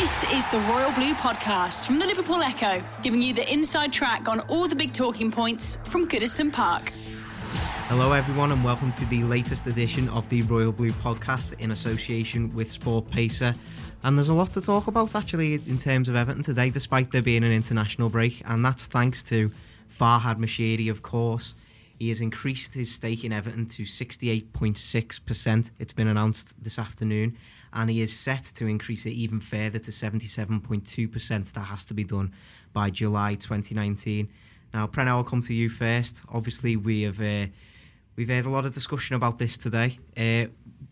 This is the Royal Blue Podcast from the Liverpool Echo, giving you the inside track on all the big talking points from Goodison Park. Hello, everyone, and welcome to the latest edition of the Royal Blue Podcast in association with SportPesa. And there's a lot to talk about actually in terms of Everton today, despite there being an international break, and that's thanks to Farhad Moshiri, of course. He has increased his stake in Everton to 68.6%. It's been announced this afternoon and he is set to increase it even further to 77.2%. That has to be done by July 2019. Now, Preno, I'll come to you first. Obviously, we have uh, we've had a lot of discussion about this today. Uh,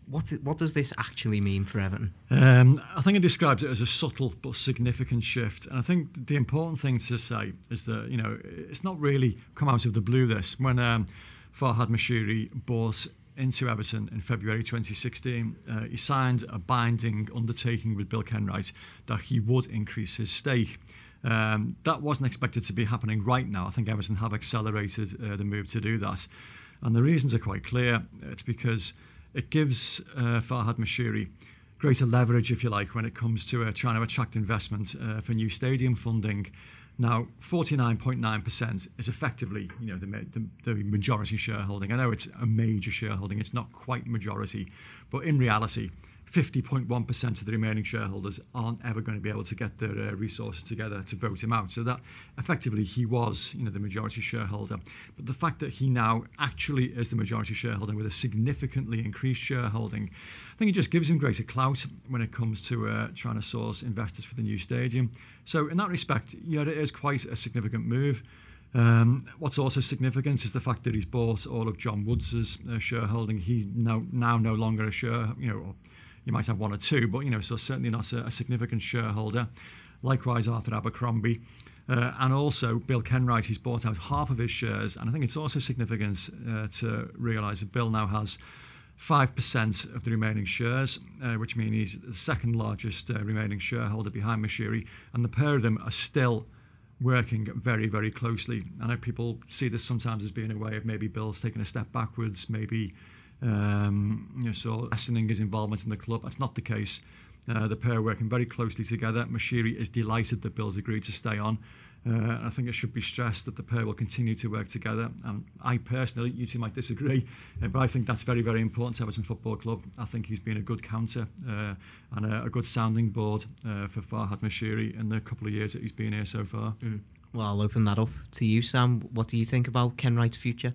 what what does this actually mean for Everton? Um, I think it describes it as a subtle but significant shift, and I think the important thing to say is that you know it's not really come out of the blue. This when um, Farhad Moshiri bought into Everton in February 2016. Uh, he signed a binding undertaking with Bill Kenwright that he would increase his stake. Um, that wasn't expected to be happening right now. I think Everton have accelerated uh, the move to do that. And the reasons are quite clear. It's because it gives uh, Farhad Moshiri greater leverage, if you like, when it comes to uh, trying to attract investment uh, for new stadium funding. Now, 49.9% is effectively, you know, the, the, the, majority shareholding. I know it's a major shareholding; it's not quite majority, but in reality, 50.1% of the remaining shareholders aren't ever going to be able to get their uh, resources together to vote him out. So that effectively he was, you know, the majority shareholder. But the fact that he now actually is the majority shareholder with a significantly increased shareholding, I think it just gives him greater clout when it comes to uh, trying to source investors for the new stadium. So in that respect, yeah, it is quite a significant move. Um, what's also significant is the fact that he's bought all of Jon Woods' uh, shareholding. He's now now no longer a share, you know, you might have one or two, but you know, so certainly not a, a significant shareholder. Likewise, Arthur Abercromby. Uh, and also Bill Kenwright, he's bought out half of his shares. And I think it's also significant uh, to realise that Bill now has 5% of the remaining shares, uh, which means he's the second largest uh, remaining shareholder behind Moshiri. And the pair of them are still working very, very closely. I know people see this sometimes as being a way of maybe Bill's taking a step backwards, maybe um, you know, involvement in the club. That's not the case. Uh, the pair are working very closely together. Moshiri is delighted that Bill's agreed to stay on. Uh, I think it should be stressed that the pair will continue to work together. And I personally, you two might disagree, uh, but I think that's very, very important to Everton Football Club. I think he's been a good counter uh, and a, a, good sounding board uh, for Farhad Moshiri in the couple of years that he's been here so far. Mm. Well, I'll open that up to you, Sam. What do you think about Kenwright's future?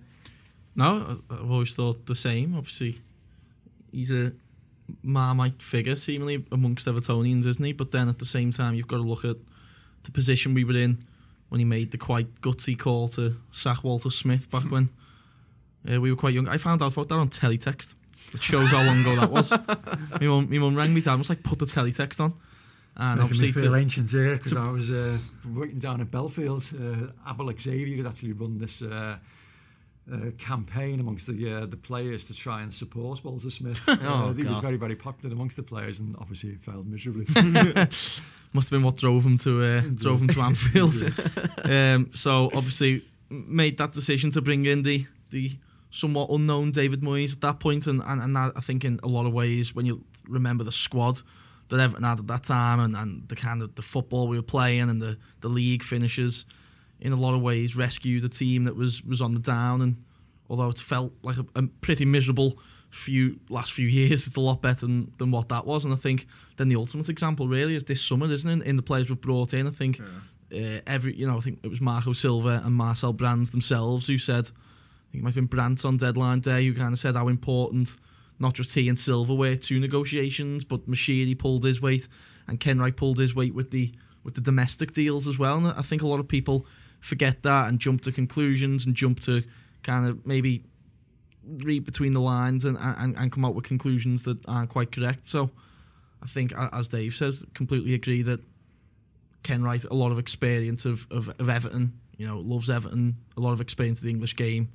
No, I've always thought the same. Obviously, he's a marmite figure, seemingly amongst Evertonians, isn't he? But then at the same time, you've got to look at the position we were in when he made the quite gutsy call to sack Walter Smith back when uh, we were quite young. I found out about that on teletext. It shows how long ago that was. my mum, my mum rang me down, was like, put the teletext on. And Making obviously, me feel to, ancient here because I was uh, working down at Bellefield. Uh, Abel Xavier had actually run this. Uh, uh, campaign amongst the uh, the players to try and support Walter Smith. oh, uh, he was very very popular amongst the players, and obviously he failed miserably. Must have been what drove him to uh, drove him to Anfield. um, so obviously made that decision to bring in the the somewhat unknown David Moyes at that point, and and, and that, I think in a lot of ways when you remember the squad that Everton had at that time, and, and the kind of the football we were playing, and the the league finishes in a lot of ways rescued a team that was was on the down. And although it felt like a, a pretty miserable few last few years, it's a lot better than, than what that was. And I think then the ultimate example really is this summer, isn't it? In the players we've brought in, I think uh, every you know I think it was Marco Silva and Marcel Brands themselves who said. I think it might have been Brands on deadline day who kind of said how important not just he and Silva were to negotiations, but Moshiri pulled his weight and Kenwright pulled his weight with the with the domestic deals as well. And I think a lot of people forget that and jump to conclusions and jump to kind of maybe read between the lines and, and, and come out with conclusions that aren't quite correct. So I think, as Dave says, completely agree that Ken Kenwright, a lot of experience of, of, of Everton, you know, loves Everton, a lot of experience of the English game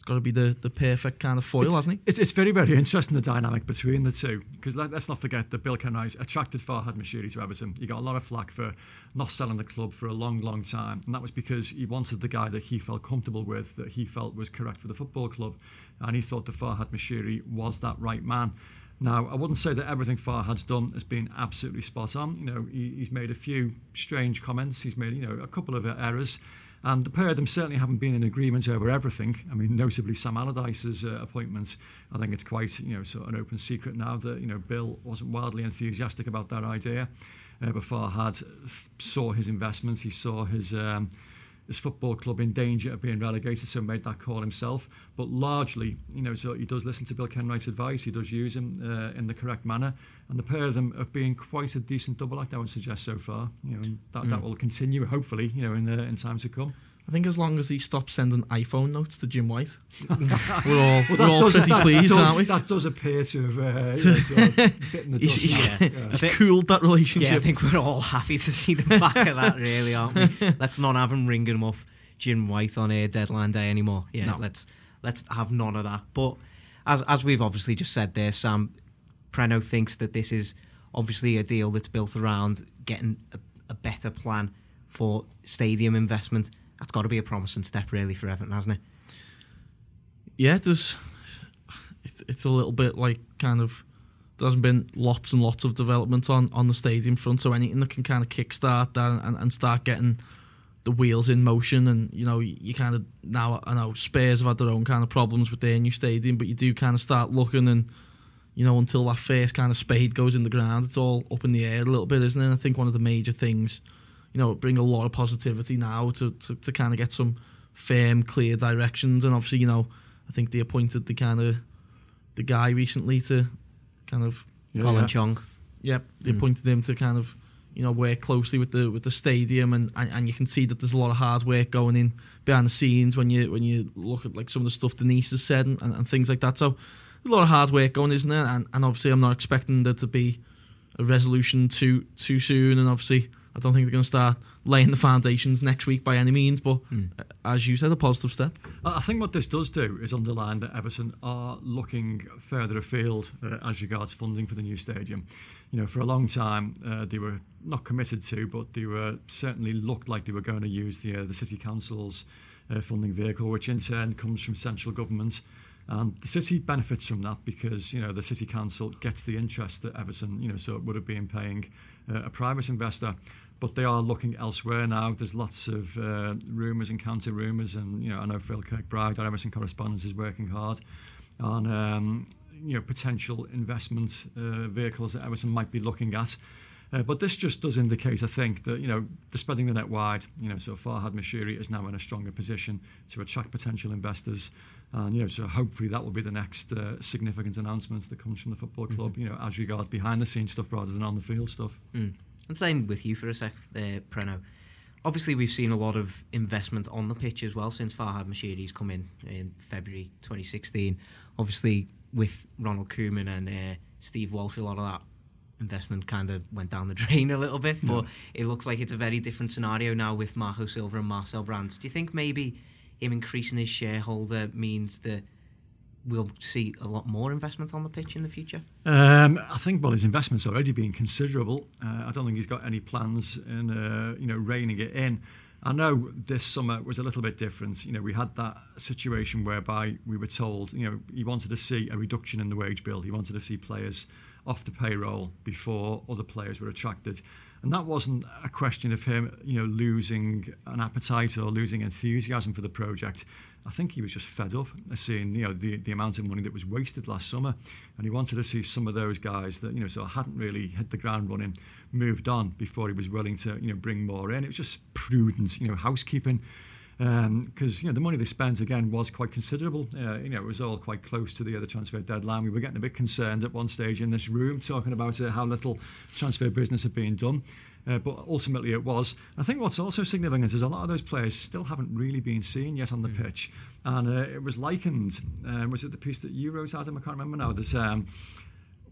it's got to be the, the perfect kind of foil, it's, hasn't he? It's, it's very, very interesting the dynamic between the two because let, us not forget that Bill Kenwright attracted Farhad Moshiri to Everton. He got a lot of flack for not selling the club for a long, long time, and that was because he wanted the guy that he felt comfortable with, that he felt was correct for the football club, and he thought that Farhad Moshiri was that right man. Now, I wouldn't say that everything Farhad's done has been absolutely spot on. You know, he, he's made a few strange comments. He's made, you know, a couple of errors. And the pair of them certainly haven't been in agreement over everything. I mean, notably Sam Allardyce's uh, appointment. I think it's quite, you know, sort of an open secret now that, you know, Bill wasn't wildly enthusiastic about that idea. Uh, but Farhad saw his investments. He saw his... Um, his football club in danger of being relegated, so made that call himself. But largely, you know, so he does listen to Bill Kenwright's advice. He does use him uh, in the correct manner, and the pair of them have been quite a decent double act. I would suggest so far. You know, that, mm. that will continue, hopefully, you know, in uh, in times to come. I think as long as he stops sending iPhone notes to Jim White, we're all, well, we're all does, pretty that, pleased, does, aren't we? That does appear to have uh, you know, sort of bitten the dust. he's, yeah. yeah. he's cooled that relationship. Yeah, I think we're all happy to see the back of that, really, aren't we? Let's not have him ringing him up Jim White on a deadline day anymore. Yeah, no. let's let's have none of that. But as as we've obviously just said there, Sam Preno thinks that this is obviously a deal that's built around getting a, a better plan for stadium investment. That's got to be a promising step, really, for Everton, hasn't it? Yeah, there's. It's, it's a little bit like kind of there hasn't been lots and lots of development on, on the stadium front, so anything that can kind of kickstart that and, and start getting the wheels in motion, and you know you kind of now I know Spurs have had their own kind of problems with their new stadium, but you do kind of start looking and you know until that first kind of spade goes in the ground, it's all up in the air a little bit, isn't it? And I think one of the major things, you know, bring a lot of positivity now to to, to kind of get some firm, clear directions, and obviously you know I think they appointed the kind of the guy recently to kind of yeah, Colin yeah. Chong. Yep, they mm. appointed him to kind of you know work closely with the with the stadium and, and, and you can see that there's a lot of hard work going in behind the scenes when you when you look at like some of the stuff Denise has said and, and, and things like that. So there's a lot of hard work going, isn't there? And, and obviously I'm not expecting there to be a resolution too too soon. And obviously I don't think they're going to start laying the foundations next week by any means. But mm. as you said, a positive step. I think what this does do is underline that Everton are looking further afield uh, as regards funding for the new stadium you know, for a long time uh, they were not committed to, but they were certainly looked like they were going to use the uh, the city council's uh, funding vehicle, which in turn comes from central government. And the city benefits from that because you know the city council gets the interest that Everton, you know, so it would have been paying uh, a private investor. But they are looking elsewhere now. There's lots of uh, rumours and counter rumours, and you know I know Phil Kirkbride, our Everton correspondent, is working hard on um, you know potential investment uh, vehicles that Everton might be looking at. Uh, but this just does indicate, I think, that you know, the spreading the net wide, you know, so Farhad Moshiri is now in a stronger position to attract potential investors, and you know, so hopefully that will be the next uh, significant announcement that comes from the football mm-hmm. club, mm-hmm. you know, as regards behind the scenes stuff rather than on the field stuff. Mm. And staying with you for a sec, uh, Preno. Obviously, we've seen a lot of investment on the pitch as well since Farhad Moshiri's come in in February 2016. Obviously, with Ronald Koeman and uh, Steve Walsh, a lot of that investment kind of went down the drain a little bit. But yeah. it looks like it's a very different scenario now with Marco Silva and Marcel Brands. Do you think maybe him increasing his shareholder means that we'll see a lot more investment on the pitch in the future? Um, I think well, his investment's already been considerable. Uh, I don't think he's got any plans in uh, you know reining it in. I know this summer was a little bit different. You know, we had that situation whereby we were told, you know, he wanted to see a reduction in the wage bill. He wanted to see players off the payroll before other players were attracted. And that wasn't a question of him, you know, losing an appetite or losing enthusiasm for the project. I think he was just fed up seeing, you know, the, the amount of money that was wasted last summer. And he wanted to see some of those guys that, you know, so hadn't really hit the ground running, moved on before he was willing to, you know, bring more in. It was just prudent, you know, housekeeping because um, you know the money they spent again was quite considerable. Uh, you know, it was all quite close to the other transfer deadline. We were getting a bit concerned at one stage in this room talking about uh, how little transfer business had been done. Uh, but ultimately it was. I think what's also significant is a lot of those players still haven't really been seen yet on the mm. pitch. And uh, it was likened, um, was it the piece that you wrote, Adam? I can't remember now. There's um,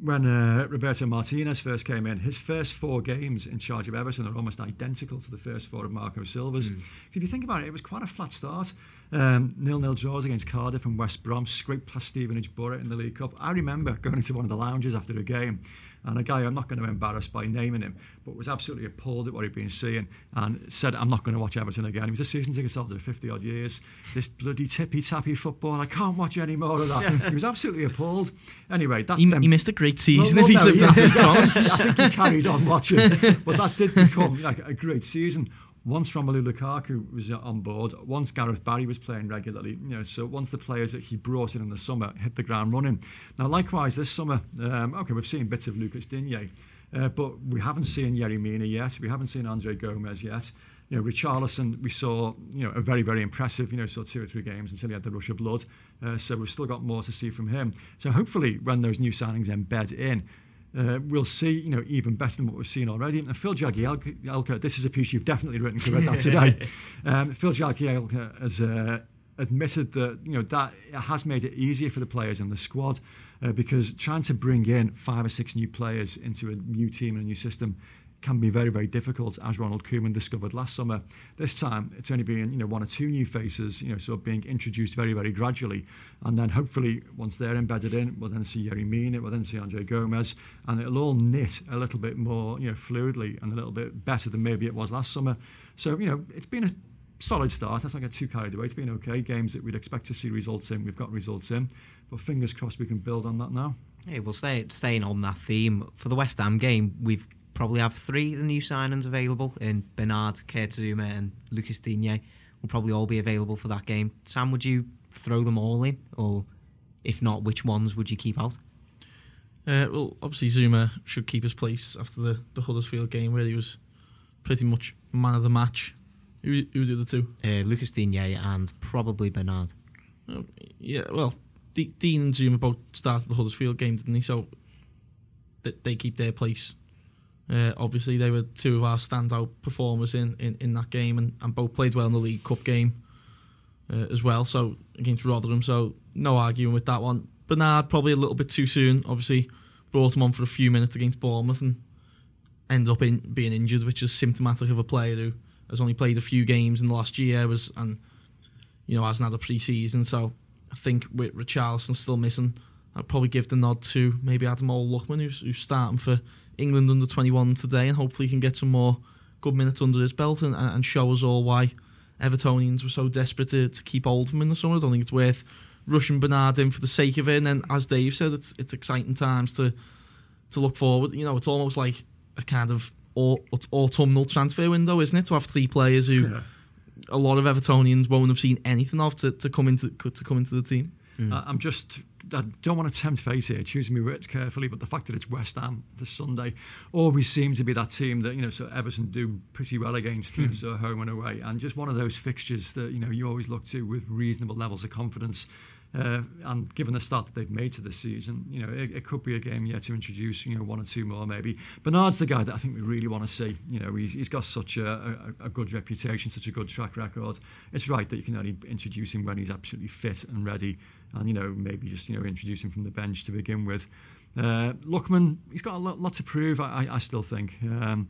when uh, Roberto Martinez first came in, his first four games in charge of Everton are almost identical to the first four of Marco Silva's. Mm. If you think about it, it was quite a flat start. Um, nil-nil draws against Cardiff and West Brom, scraped past Stevenage Borough in the League Cup. I remember going into one of the lounges after a game and a guy I'm not going to embarrass by naming him, but was absolutely appalled at what he'd been seeing and said, I'm not going to watch Everton again. He was a season ticket holder for 50 odd years. This bloody tippy tappy football, I can't watch any more of that. he was absolutely appalled. Anyway, that he, then, he missed a great season well, if he's no, lived yeah, on St. yeah, I think he carried on watching, but that did become like a great season. Once Romelu Lukaku was uh, on board, once Gareth Barry was playing regularly, you know, so once the players that he brought in in the summer hit the ground running. Now, likewise, this summer, um, okay, we've seen bits of Lucas Digne, uh, but we haven't seen Yerry Mina yet. We haven't seen Andre Gomes yet. You know, Richarlison, we saw, you know, a very, very impressive, you know, saw two or three games until he had the rush of blood. Uh, so we've still got more to see from him. So hopefully, when those new signings embed in, uh, we'll see, you know, even better than what we've seen already. And Phil Jagielka, this is a piece you've definitely written because I read that today. Um, Phil Jagielka has uh, admitted that, you know, that has made it easier for the players in the squad uh, because trying to bring in five or six new players into a new team and a new system can be very, very difficult, as Ronald Koeman discovered last summer. This time, it's only been you know one or two new faces, you know, sort of being introduced very, very gradually, and then hopefully once they're embedded in, we'll then see Yerry Mina, we'll then see Andre Gomes, and it'll all knit a little bit more, you know, fluidly and a little bit better than maybe it was last summer. So you know, it's been a solid start. Let's not get too carried away. It's been okay. Games that we'd expect to see results in, we've got results in, but fingers crossed we can build on that now. Hey, well, stay, staying on that theme for the West Ham game, we've probably have three of the new signings available in Bernard, Kurt Zouma, and Lucas Digne. Will probably all be available for that game. Sam, would you throw them all in, or if not, which ones would you keep out? Uh, well, obviously Zouma should keep his place after the, the Huddersfield game where he was pretty much man of the match. Who, who did the two? Uh, Lucas Digne and probably Bernard. Oh, yeah, well, D- Digne and Zouma both started the Huddersfield game, didn't they? So th- they keep their place. Uh, obviously, they were two of our standout performers in, in, in that game, and, and both played well in the League Cup game uh, as well. So against Rotherham, so no arguing with that one. Bernard probably a little bit too soon. Obviously, brought him on for a few minutes against Bournemouth and ended up in being injured, which is symptomatic of a player who has only played a few games in the last year, was and you know hasn't had a pre-season. So I think with Richarlison still missing, I'd probably give the nod to maybe Ademola Lookman, who's, who's starting for England under 21 today, and hopefully he can get some more good minutes under his belt and, and show us all why Evertonians were so desperate to, to keep hold of him in the summer. I don't think it's worth rushing Bernard in for the sake of it. And then, as Dave said, it's it's exciting times to to look forward. You know, it's almost like a kind of autumnal transfer window, isn't it? To have three players who Yeah. a lot of Evertonians won't have seen anything of to, to come into to come into the team. Uh, I'm just, I don't want to tempt fate here, choosing my words carefully, but the fact that it's West Ham this Sunday always seems to be that team that, you know, so Everton do pretty well against teams that are home and away. And just one of those fixtures that, you know, you always look to with reasonable levels of confidence. Uh, and given the start that they've made to this season, you know, it, it could be a game yet to introduce, you know, one or two more maybe. Bernard's the guy that I think we really want to see. You know, he's, he's got such a, a, a good reputation, such a good track record. It's right that you can only introduce him when he's absolutely fit and ready, and you know, maybe just you know introduce him from the bench to begin with. Uh, Lookman, he's got a lot, lot to prove. I, I, I still think. Um,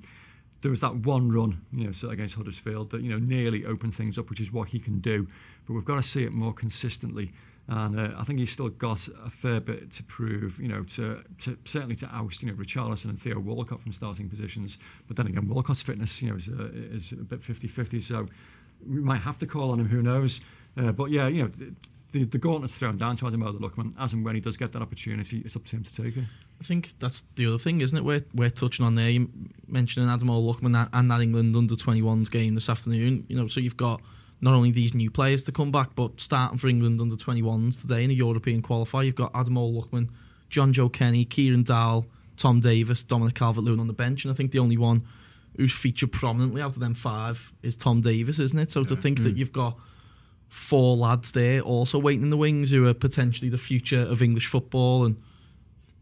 there was that one run, you know, against Huddersfield that you know nearly opened things up, which is what he can do. But we've got to see it more consistently. And uh, I think he's still got a fair bit to prove, you know, to, to certainly to oust, you know, Richarlison and Theo Walcott from starting positions. But then again, Walcott's fitness, you know, is, uh, is a bit 50-50. So we might have to call on him. Who knows? Uh, but yeah, you know, the, the gauntlet's thrown down to Ademola Lookman. As and when he does get that opportunity, it's up to him to take it. I think that's the other thing, isn't it? We're, we're touching on there, you mentioning Ademola Lookman and that England under 21s game this afternoon. You know, so you've got not only these new players to come back, but starting for England under 21s today in a European qualifier, you've got Ademola Lookman, Jonjoe Kenny, Kieran Dowell, Tom Davies, Dominic Calvert-Lewin on the bench, and I think the only one who's featured prominently out of them five is Tom Davies, isn't it? So to think that mm. you've got four lads there also waiting in the wings who are potentially the future of English football, and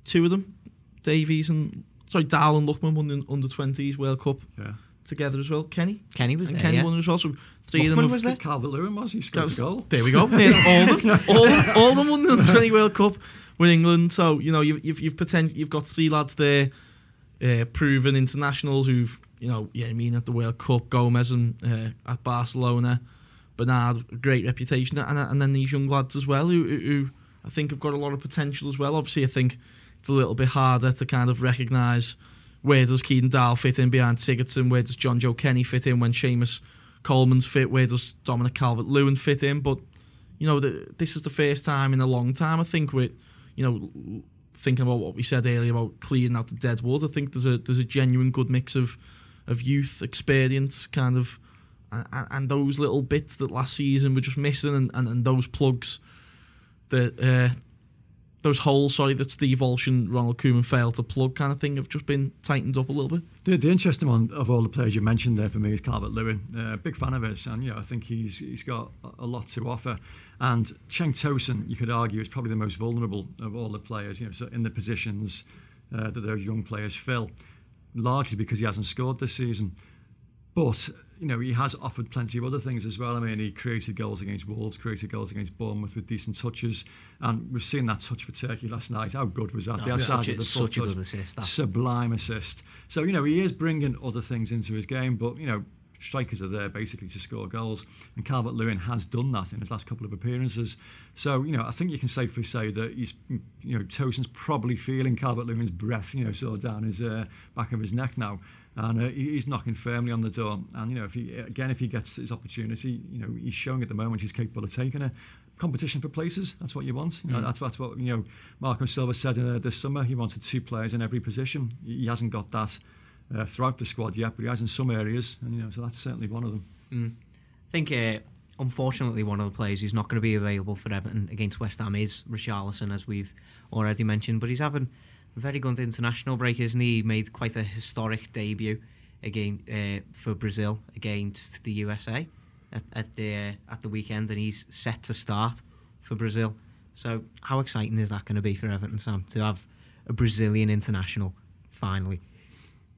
two of them, Davies and sorry, Dowell and Lookman won the under 20s World Cup Yeah. together as well. Kenny Kenny was and there. Kenny yeah. won as well. So three of them have was there? Calvert Lewin was he scored That a was- goal? There we go. All of them, all, all of them won the under 20 World Cup with England. So you know you've you've you've, potent, you've got three lads there, uh, proven internationals who've you know yeah I mean at the World Cup, Gomes and uh, at Barcelona, Bernard great reputation, and and then these young lads as well who, who who I think have got a lot of potential as well. Obviously, I think it's a little bit harder to kind of recognise where does Kieran Dowell fit in behind Sigurdsson, where does Jonjoe Kenny fit in when Seamus Coleman's fit, where does Dominic Calvert-Lewin fit in, but you know, the, this is the first time in a long time I think with, you know, thinking about what we said earlier about clearing out the dead wood. I think there's a there's a genuine good mix of of youth, experience, kind of, and, and those little bits that last season were just missing, and, and, and those plugs that uh, those holes, sorry, that Steve Walsh and Ronald Koeman failed to plug, kind of thing, have just been tightened up a little bit. The, the interesting one of all the players you mentioned there for me is Calvert Lewin. Uh, big fan of his, and yeah, I think he's he's got a lot to offer. And Cenk Tosun, you could argue, is probably the most vulnerable of all the players. You know, so in the positions uh, that those young players fill, largely because he hasn't scored this season. But you know, he has offered plenty of other things as well. I mean, he created goals against Wolves, created goals against Bournemouth with decent touches, and we've seen that touch for Turkey last night. How good was that? Oh, the outside of the such touch, a good assist. That. Sublime assist. So you know, he is bringing other things into his game, but you know, strikers are there basically to score goals, and Calvert Lewin has done that in his last couple of appearances. So you know, I think you can safely say that he's, you know, Tosun's probably feeling Calvert Lewin's breath, you know, sort of down his uh, back of his neck now and uh, he's knocking firmly on the door. And you know, if he again, if he gets his opportunity, you know, he's showing at the moment he's capable of taking a competition for places. That's what you want. You know, mm. that's, that's what you know. Marco Silva said uh, this summer. He wanted two players in every position. He hasn't got that uh, throughout the squad yet, but he has in some areas, and you know, so that's certainly one of them. Mm. I think. Uh, unfortunately, one of the players who's not going to be available for Everton against West Ham is Richarlison, as we've already mentioned. But he's having a very good international break, isn't he? He made quite a historic debut again uh, for Brazil against the USA at, at the uh, at the weekend, and he's set to start for Brazil. So, how exciting is that going to be for Everton, Sam, to have a Brazilian international finally?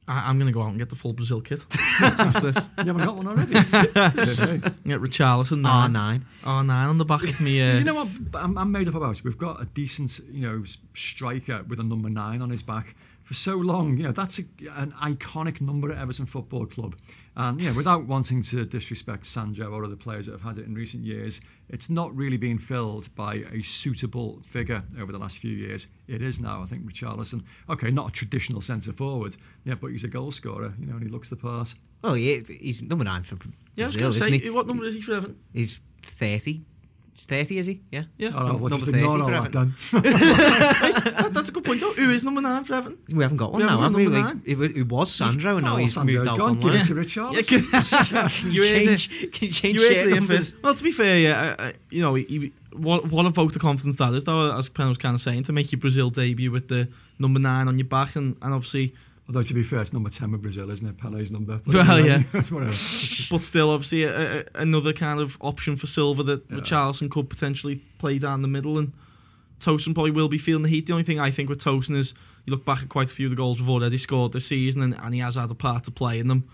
I, am going to go out and get the full Brazil kit after this. You haven't got one already? get Richarlison R9. R9 on the back of me. Uh, you know what I'm, I'm made up about? it. We've got a decent, you know, striker with a number nine on his back for so long. You know, that's a, an iconic number at Everton Football Club. And, you know, without wanting to disrespect Sandro or other players that have had it in recent years, it's not really been filled by a suitable figure over the last few years. It is now, I think, Richarlison. Okay, not a traditional centre forward, yeah, but he's a goal scorer, you know, and he looks the part. Well, he, he's number nine for Brazil, yeah, I was going to say, what number is he for Everton? He's 30. He's 30, is he? Yeah. Yeah. Oh, no, number 30 for Everton. that, that's a good point, though. Who is number 9 for Everton? We haven't got one we now, have we? Like, it, it, was Sandro, and now he's Sandro's moved out gone. online. Give it to Richarlison. Yeah, you change, can you change you shirt numbers? Well, to be fair, yeah, I, I, you know, he, he, what, what a vote of confidence that is, though, as Pen was kind of saying, to make your Brazil debut with the number 9 on your back, and, and obviously Although to be fair, it's number ten with Brazil, isn't it? Pele's number. But well, yeah. but still, obviously, a, a, another kind of option for Silva that yeah. Richarlison could potentially play down the middle, and Tosun probably will be feeling the heat. The only thing I think with Tosun is you look back at quite a few of the goals we've already scored this season, and, and he has had a part to play in them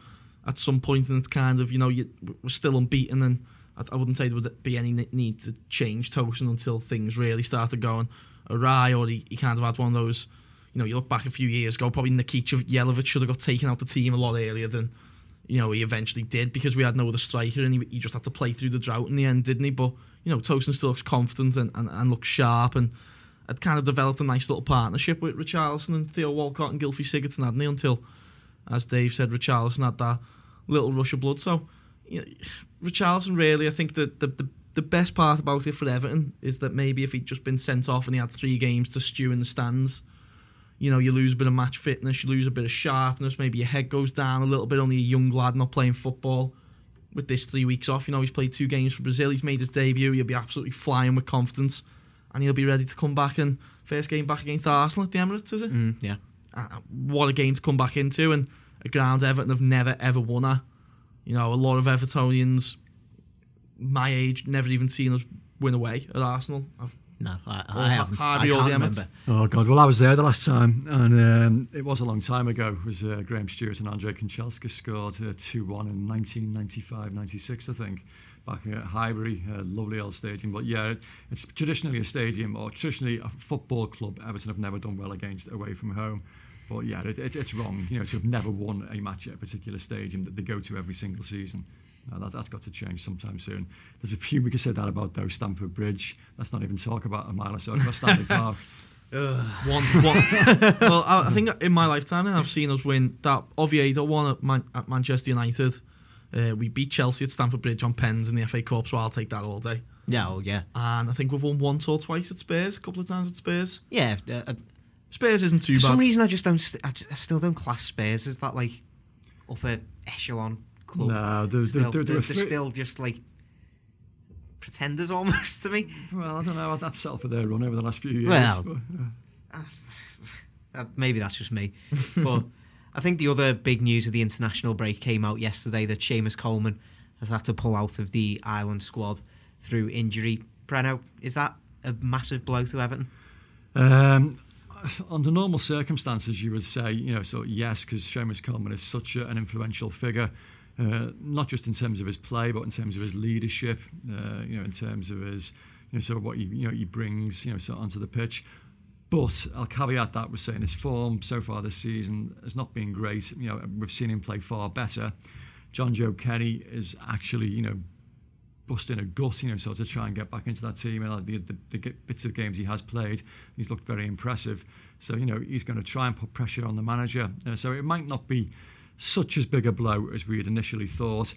at some point, and it's kind of you know you, we're still unbeaten, and I, I wouldn't say there would be any need to change Tosun until things really started going awry, or he, he kind of had one of those you know, you look back a few years ago, probably Nikica Jelavic should have got taken out the team a lot earlier than, you know, he eventually did because we had no other striker and he, he just had to play through the drought in the end, didn't he? But, you know, Tosun still looks confident and, and, and looks sharp and had kind of developed a nice little partnership with Richarlison and Theo Walcott and Gylfi Sigurdsson, hadn't he? Until, as Dave said, Richarlison had that little rush of blood. So, you know, Richarlison really, I think that the, the the best part about it for Everton is that maybe if he'd just been sent off and he had three games to stew in the stands, you know, you lose a bit of match fitness, you lose a bit of sharpness, maybe your head goes down a little bit, only a young lad not playing football. With this three weeks off, you know, he's played two games for Brazil, he's made his debut, he'll be absolutely flying with confidence, and he'll be ready to come back and first game back against Arsenal at the Emirates, is it? Mm, yeah. Uh, what a game to come back into, and a ground Everton have never ever won at. You know, a lot of Evertonians my age never even seen us win away at Arsenal. I've no, I, I haven't. I can't remember. Oh God! Well, I was there the last time, and um, it was a long time ago. It was uh, Graham Stuart and Andre Kanchelskis scored uh, two one in 1995-96, I think, back at Highbury, a lovely old stadium. But yeah, it's traditionally a stadium or traditionally a football club. Everton have never done well against away from home. But yeah, it, it, it's wrong, you know, to have never won a match at a particular stadium that they go to every single season. No, that, has got to change sometime soon. There's a few we could say that about though. Stamford Bridge. Let's not even talk about a mile or so across Stanley Park. One, one. well, I, I think in my lifetime, I've seen us win that Oviedo one at, Man- at Manchester United. Uh, we beat Chelsea at Stamford Bridge on pens in the FA Cup, so I'll take that all day. Yeah, oh, yeah. And I think we've won once or twice at Spurs, a couple of times at Spurs. Yeah, uh, uh, Spurs isn't too for bad. some reason I just don't. St- I, just, I still don't class Spurs as that like upper echelon club. No, there's, still, there, there, they're, there are they're still just like pretenders almost to me. Well, I don't know. That's settled for their run over the last few years. Well, but, uh, Uh, maybe that's just me, but I think the other big news of the international break came out yesterday that Seamus Coleman has had to pull out of the Ireland squad through injury. Breno, is that a massive blow to Everton? Um, under normal circumstances, you would say, you know, so yes, because Seamus Coleman is such a, an influential figure, uh, not just in terms of his play, but in terms of his leadership, uh, you know, in terms of his, you know, sort of what he, you know, he brings, you know, sort of onto the pitch. But I'll caveat that with saying his form so far this season has not been great. You know, we've seen him play far better. Jonjoe Kenny is actually, you know, busting a gut, you know, so to try and get back into that team. And the, the, the bits of games he has played, he's looked very impressive. So, you know, he's going to try and put pressure on the manager. Uh, so it might not be such as big a blow as we had initially thought.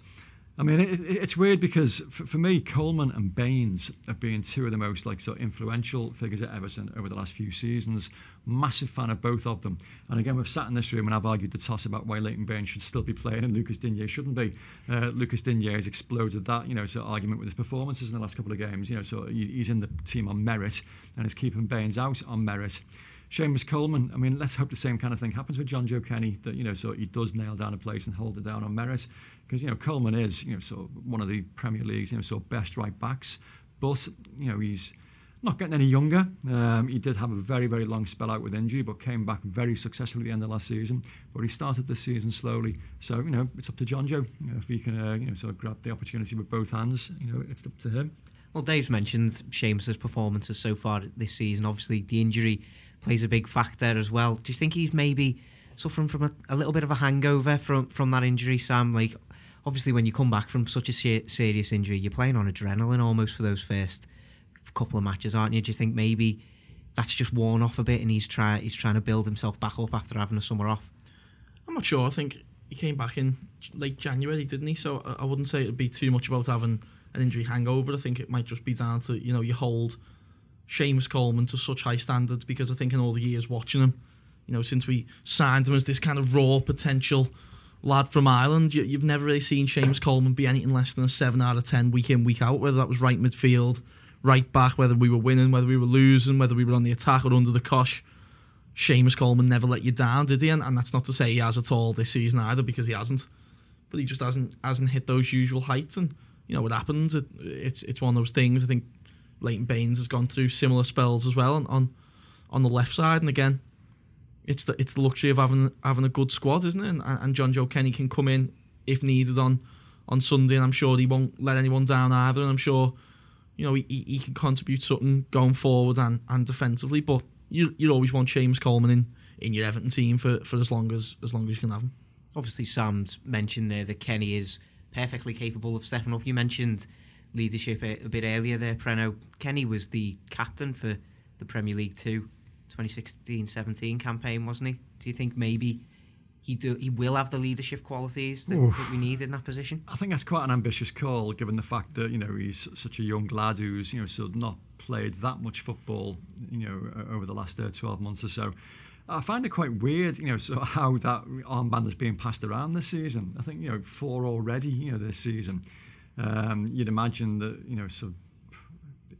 I mean, it, it, it's weird because for, for me, Coleman and Baines have been two of the most like sort of influential figures at Everton over the last few seasons. Massive fan of both of them. And again, we've sat in this room and I've argued the toss about why Leighton Baines should still be playing and Lucas Digne shouldn't be. Uh, Lucas Digne has exploded that, you know, sort of argument with his performances in the last couple of games. You know, so he, he's in the team on merit and is keeping Baines out on merit. Seamus Coleman, I mean, let's hope the same kind of thing happens with Jonjoe Kenny, that, you know, so he does nail down a place and hold it down on merit. Because, you know, Coleman is, you know, sort of one of the Premier League's, you know, sort of best right backs. But, you know, he's not getting any younger. Um, he did have a very, very long spell out with injury, but came back very successfully at the end of last season. But he started the season slowly. So, you know, it's up to Jonjoe. You know, if he can, uh, you know, sort of grab the opportunity with both hands, you know, it's up to him. Well, Dave's mentioned Seamus's performances so far this season. Obviously, the injury plays a big factor as well. Do you think he's maybe suffering from a, a little bit of a hangover from from that injury, Sam? Like, obviously, when you come back from such a se- serious injury, you're playing on adrenaline almost for those first couple of matches, aren't you? Do you think maybe that's just worn off a bit, and he's try he's trying to build himself back up after having a summer off? I'm not sure. I think he came back in late January, didn't he? So I I wouldn't say it'd be too much about having an injury hangover. I think it might just be down to you know you hold Seamus Coleman to such high standards because I think in all the years watching him, you know, since we signed him as this kind of raw potential lad from Ireland, you, you've never really seen Seamus Coleman be anything less than a seven out of ten week in week out. Whether that was right midfield, right back, whether we were winning, whether we were losing, whether we were on the attack or under the cosh. Seamus Coleman never let you down, did he? And, and that's not to say he has at all this season either, because he hasn't. But he just hasn't hasn't hit those usual heights, and you know what happens. It, it's it's one of those things. I think Leighton Baines has gone through similar spells as well on on, on the left side, and again, it's the it's the luxury of having having a good squad, isn't it? And, and Jonjoe Kenny can come in if needed on on Sunday, and I'm sure he won't let anyone down either. And I'm sure you know he, he can contribute something going forward and, and defensively. But you you always want Seamus Coleman in, in your Everton team for, for as long as as long as you can have him. Obviously, Sam's mentioned there that Kenny is perfectly capable of stepping up. You mentioned leadership a, a bit earlier there, Preno. Kenny was the captain for the Premier League 2 2016-17 campaign, wasn't he? Do you think maybe he do he will have the leadership qualities that, that we need in that position? I think that's quite an ambitious call, given the fact that you know he's such a young lad who's you know sort of not played that much football, you know, over the last uh, 12 months or so. I find it quite weird, you know, so how that armband is being passed around this season. I think you know four already, you know, this season. Um, you'd imagine that you know, so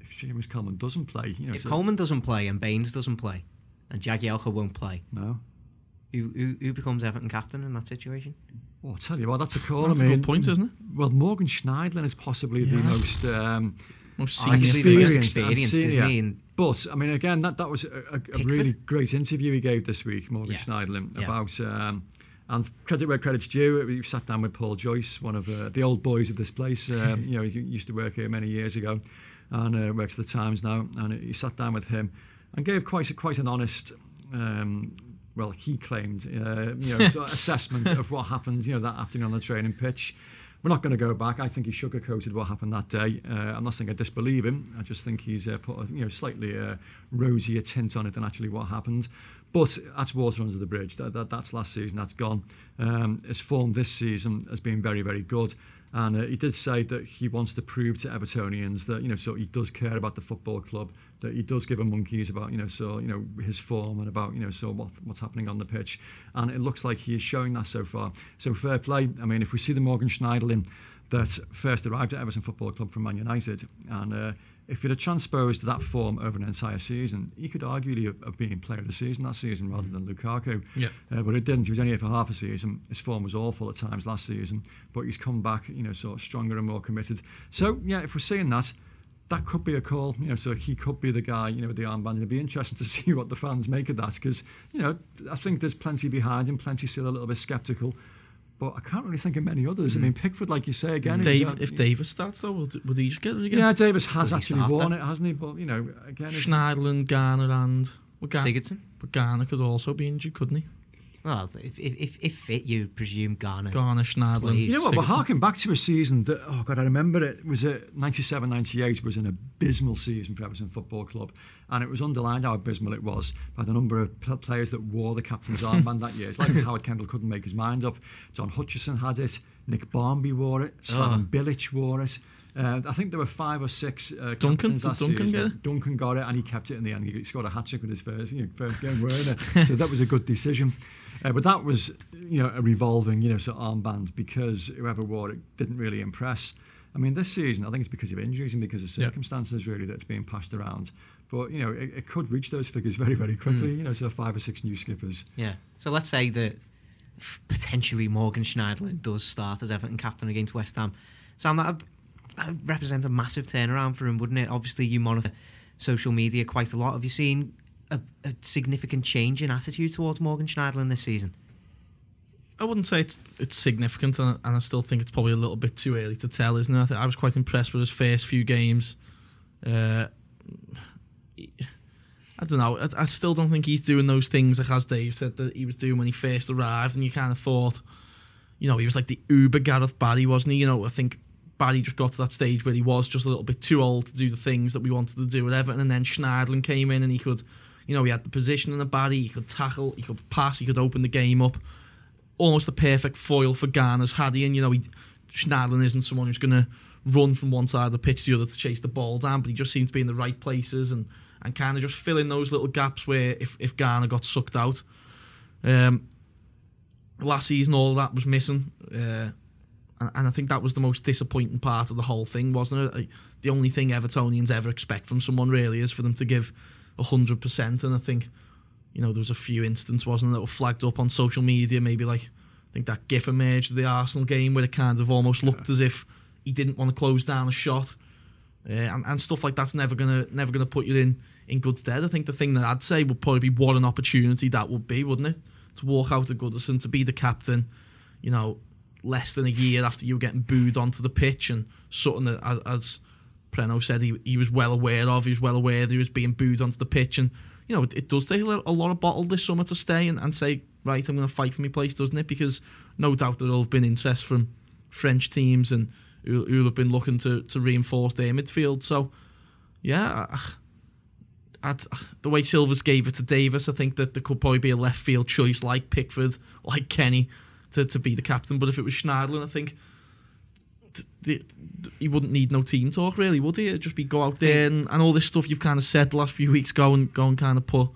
if Seamus Coleman doesn't play, you know, if so, Coleman doesn't play and Baines doesn't play and Jagielka won't play, no. who, who who becomes Everton captain in that situation? Well, I'll tell you what, that's a call. That's I a mean, good point, isn't it? Well, Morgan Schneiderlin is possibly the most um, Most Arguably senior most experienced and experienced, senior. isn't he? And But I mean, again, that that was a, a, a really great interview he gave this week, Morgan Yeah. Schneiderlin, Yeah. about. Um, and credit where credit's due. We sat down with Paul Joyce, one of uh, the old boys of this place. Um, you know, he used to work here many years ago, and uh, works for the Times now. And he sat down with him and gave quite a, quite an honest. Um, well, he claimed, uh, you know, sort of assessment of what happened, you know, that afternoon on the training pitch. we're not going to go back. I think he sugarcoated what happened that day. Uh, I'm not saying I disbelieve him. I just think he's uh, put a you know slightly uh, rosier tint on it than actually what happened. But that's water under the bridge. That, that, that's last season. That's gone. Um, his form this season has been very, very good. And uh, he did say that he wants to prove to Evertonians that you know, so he does care about the football club, that he does give a monkeys about you know, so you know his form and about you know, so what, what's happening on the pitch. And it looks like he is showing that so far. So fair play. I mean, if we see the Morgan Schneiderlin that first arrived at Everton Football Club from Man United, and uh, if it had transposed that form over an entire season, he could arguably have, have been player of the season that season rather than Lukaku. Yeah. Uh, but it didn't. He was only here for half a season. His form was awful at times last season, but he's come back, you know, sort of stronger and more committed. So yeah, if we're seeing that, that could be a call. You know, so he could be the guy, you know, with the armband. It'd be interesting to see what the fans make of that because, you know, I think there's plenty behind him, plenty still a little bit sceptical but I can't really think of many others. Mm. I mean, Pickford, like you say again. Dave, if Davies starts though, would, would he just get it again? Yeah, Davies has actually worn it, hasn't he? But you know, again, Schneiderlin, Gana, and well, Gar- Sigurdsson. But Gana could also be injured, couldn't he? Well, if, if, if fit, you presume Gana. Gana, Schneiderlin. You know what, but harking back to a season that, oh God, I remember it, was it 97 98 was an abysmal season for Everton Football Club. And it was underlined how abysmal it was by the number of players that wore the captain's armband that year. It's like Howard Kendall couldn't make his mind up. John Hutchison had it, Nick Barmby wore it, Slaven oh. Bilic wore it. Uh, I think there were five or six uh, Duncan, that Duncan season. Get it? Duncan got it, and he kept it in the end. He scored a hat trick with his first, you know, first game wearing it. so that was a good decision. Uh, but that was, you know, a revolving, you know, sort of armband because whoever wore it didn't really impress. I mean, this season, I think it's because of injuries and because of circumstances, yeah. really, that's being passed around. But, you know, it, it, could reach those figures very, very quickly, mm. you know, so five or six new skippers. Yeah. So let's say that potentially Morgan Schneiderlin does start as Everton captain against West Ham. Sam, that that represents a massive turnaround for him, wouldn't it? Obviously, you monitor social media quite a lot. Have you seen a, a significant change in attitude towards Morgan Schneiderlin this season? I wouldn't say it's it's significant, and, I still think it's probably a little bit too early to tell, isn't it? I, I was quite impressed with his first few games. Uh, I don't know. I, I, still don't think he's doing those things like as Dave said that he was doing when he first arrived, and you kind of thought, you know, he was like the Uber Gareth Barry, wasn't he? You know, I think Barry just got to that stage where he was just a little bit too old to do the things that we wanted to do at Everton, and then Schneiderlin came in and he could, you know, he had the position in the body, he could tackle, he could pass, he could open the game up. Almost the perfect foil for Garner's Haddy, and you know, he, Schneiderlin isn't someone who's going to run from one side of the pitch to the other to chase the ball down, but he just seems to be in the right places and, and kind of just fill in those little gaps where if, if Gana got sucked out. Um, last season, all that was missing. Uh, and, and I think that was the most disappointing part of the whole thing, wasn't it? The only thing Evertonians ever expect from someone really is for them to give hundred percent. And I think, you know, there was a few instances, wasn't there, that were flagged up on social media. Maybe like I think that GIF emerged of the Arsenal game where it kind of almost looked yeah. as if he didn't want to close down a shot, uh, and, and stuff like that's never gonna never gonna put you in in good stead. I think the thing that I'd say would probably be what an opportunity that would be, wouldn't it? To walk out of Goodison, to be the captain, you know, less than a year after you were getting booed onto the pitch and that, as, as Preno said, he, he was well aware of. He was well aware that he was being booed onto the pitch. And, you know, it, it does take a, a, lot of bottle this summer to stay and, and say, right, I'm going to fight for my place, doesn't it? Because no doubt there'll have been interest from French teams and who, who have been looking to, to reinforce their midfield. So, yeah, at the way Silvers gave it to Davies, I think that there could probably be a left field choice like Pickford, like Kenny, to, to be the captain. But if it was Schneiderlin, I think the, the, he wouldn't need no team talk, really, would he? It'd just be go out there and, and all this stuff you've kind of said the last few weeks. Go and go and kind of put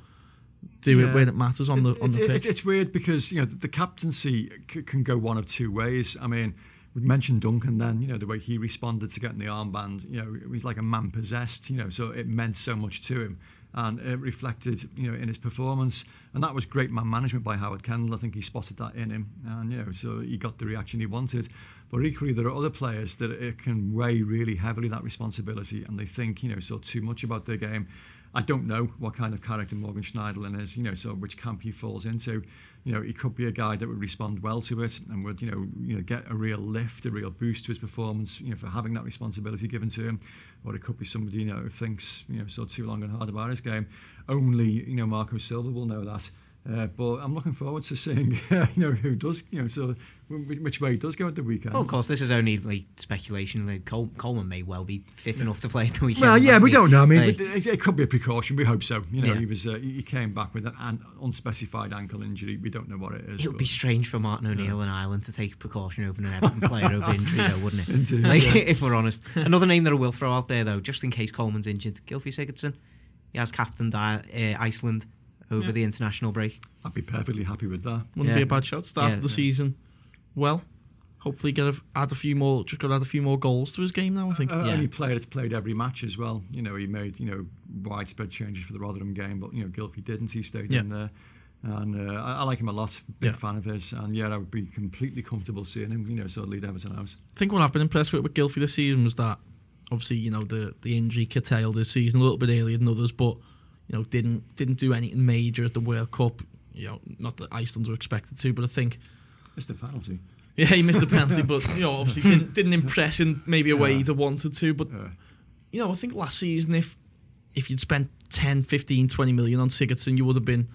do yeah. it when it matters on the on the pitch. It, it's weird because you know the, the captaincy c- can go one of two ways. I mean, we mentioned Duncan then. You know the way he responded to getting the armband. You know, it was like a man possessed. You know, so it meant so much to him and it reflected, you know, in his performance. And that was great man management by Howard Kendall. I think he spotted that in him, and you know, so he got the reaction he wanted. But equally, there are other players that it can weigh really heavily that responsibility, and they think, you know, so too much about their game. I don't know what kind of character Morgan Schneiderlin is, you know, so which camp he falls into. You know, he could be a guy that would respond well to it and would, you know, you know, get a real lift, a real boost to his performance, you know, for having that responsibility given to him. Or it could be somebody, you know, who thinks, you know, so too long and hard about his game. Only, you know, Marco Silva will know that. Uh, but I'm looking forward to seeing, you know, who does, you know, so which way he does go at the weekend. Well, of course, this is only like speculation. Like Col- Coleman may well be fit enough to play at the weekend. Well, yeah, we don't know. I mean, Like- it, it could be a precaution. We hope so. You know, Yeah. he was uh, he came back with an unspecified ankle injury. We don't know what it is. It would but- be strange for Martin O'Neill and Ireland to take precaution over an Everton player over injury, though, wouldn't it? Indeed, like, yeah. if we're honest. Another name that I will throw out there, though, just in case Coleman's injured, Gylfi Sigurdsson. He has captained uh, Iceland over Yeah. the international break. I'd be perfectly happy with that. Wouldn't Yeah. be a bad shot. Start Yeah. the season well. Hopefully, get a, add a few more. Just got to add a few more goals to his game now. I think. Uh, Yeah. Only player that's played every match as well. You know, he made you know widespread changes for the Rotherham game, but you know, Gylfi didn't. He stayed Yeah. in there, and uh, I, I like him a lot. Big Yeah. fan of his, and yeah, I would be completely comfortable seeing him. You know, sort of lead Everton out. I think what I've been impressed with with Gylfi this season was that obviously you know the the injury curtailed his season a little bit earlier than others, but you know didn't didn't do anything major at the World Cup. You know, not that Iceland were expected to, but I think missed the penalty. yeah he missed a penalty, but you know obviously didn't didn't impress in maybe a way Yeah. he'd have wanted to. But Uh, you know I think last season if if you'd spent 10, 15, 20 million on Sigurdsson, you would have been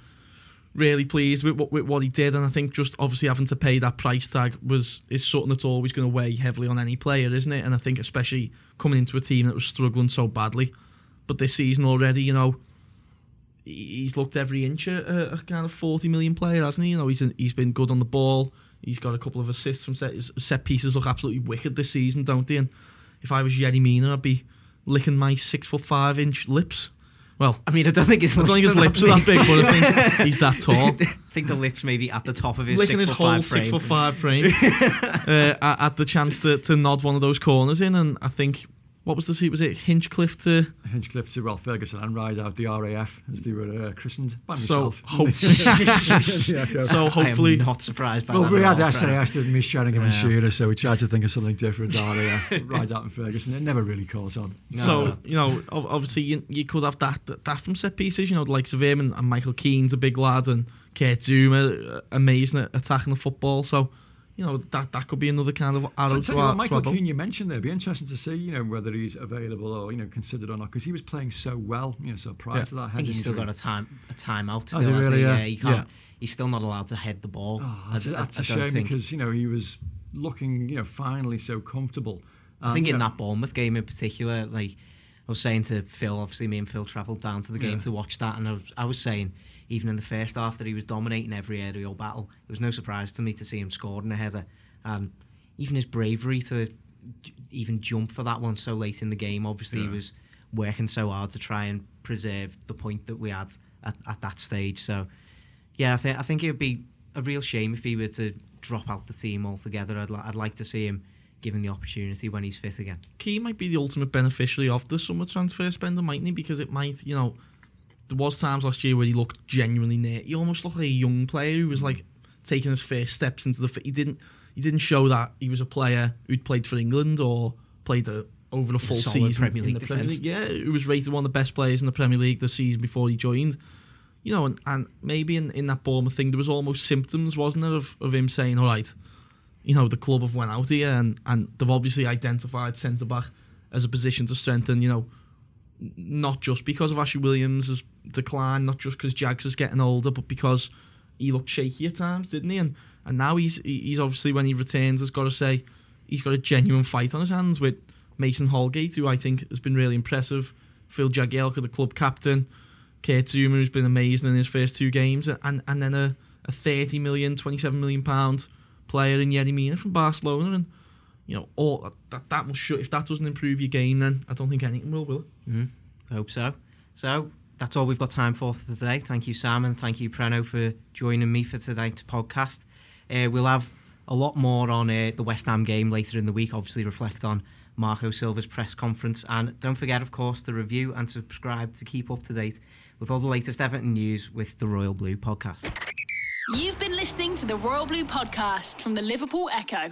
really pleased with what, with what he did. And I think just obviously having to pay that price tag was is something that's always going to weigh heavily on any player, isn't it? And I think especially coming into a team that was struggling so badly, but this season already, you know, he's looked every inch a, a kind of forty million player, hasn't he? You know, he's he's been good on the ball. He's got a couple of assists from set his set pieces. Look absolutely wicked this season, don't they? And if I was Yerry Mina, I'd be licking my six foot five inch lips. Well, I mean, I don't think his I don't think his lips are that big, but I think he's that tall. I think the lips maybe at the top of his Licking six his foot whole five frame. six foot five frame uh, the chance to, to nod one of those corners in, and I think what was the seat? Was it Hinchcliffe to? Hinchcliffe to Ralph Ferguson and ride out the RAF as they were uh, christened by So myself. hope, yeah, go. so I hopefully am not surprised by Well, that. we at had all, SAS and Miss Sheringham and Yeah. Shearer, so we tried to think of something different. RAF, ride out in Ferguson. It never really caught on. No, so no. you know, obviously you, you could have that that from set pieces. You know, the likes of him and, and Michael Keane's a big lad, and Kurt Zouma uh, amazing at attacking the football. So you know that that could be another kind of arrow So, to our, what, to Michael our bow. Keane, you mentioned there, it'd be interesting to see, you know, whether he's available or you know considered or not, because he was playing so well, you know, so prior Yeah. to that I head think he's still got a time a timeout. Still, he hasn't really? Yeah. he can't. Yeah. He's still not allowed to head the ball. Oh, that's, a- I- that's I a shame think- because you know he was looking, you know, finally so comfortable. I think um, in know, that Bournemouth game in particular, like I was saying to Phil, obviously me and Phil travelled down to the game Yeah. to watch that, and I was, I was saying even in the first half that he was dominating every aerial battle. It was no surprise to me to see him scoring a header, and even his bravery to even jump for that one so late in the game. Obviously, he was working so hard to try and preserve the point that we had at, at that stage. So, yeah, I think I think it would be a real shame if he were to drop out the team altogether. I'd, li- I'd like to see him given the opportunity when he's fit again. Key might be the ultimate beneficiary of the summer transfer spender, mightn't he? Because it might, you know, there was times last year where he looked genuinely near. He almost looked like a young player who was hmm. like taking his first steps into the. He didn't. He didn't show that he was a player who'd played for England or played a, over a full season Premier in League the Premier defence. League. Yeah, who was rated one of the best players in the Premier League the season before he joined. You know, and, and maybe in, in that Bournemouth thing, there was almost symptoms, wasn't there, of, of him saying, "All right, you know, the club have went out here and, and they've obviously identified centre back as a position to strengthen, you know, not just because of Ashley Williams' decline, not just because Jags is getting older, but because he looked shaky at times, didn't he? And and now he's he's obviously when he returns has got to say he's got a genuine fight on his hands with Mason Holgate, who I think has been really impressive. Phil Jagielka, the club captain, Kurt Zouma, who's been amazing in his first two games, and and then a, a 30 million, 27 million pound player in Yerry from Barcelona, and you know all that that will show. If that doesn't improve your game, then I don't think anything will, will it? Mm, I hope so. So that's all we've got time for for today. Thank you, Simon. Thank you, Preno, for joining me for tonight's podcast. Uh, we'll have a lot more on uh, the West Ham game later in the week. Obviously, reflect on Marco Silva's press conference, and don't forget, of course, to review and subscribe to keep up to date with all the latest Everton news with the Royal Blue podcast. You've been listening to the Royal Blue podcast from the Liverpool Echo.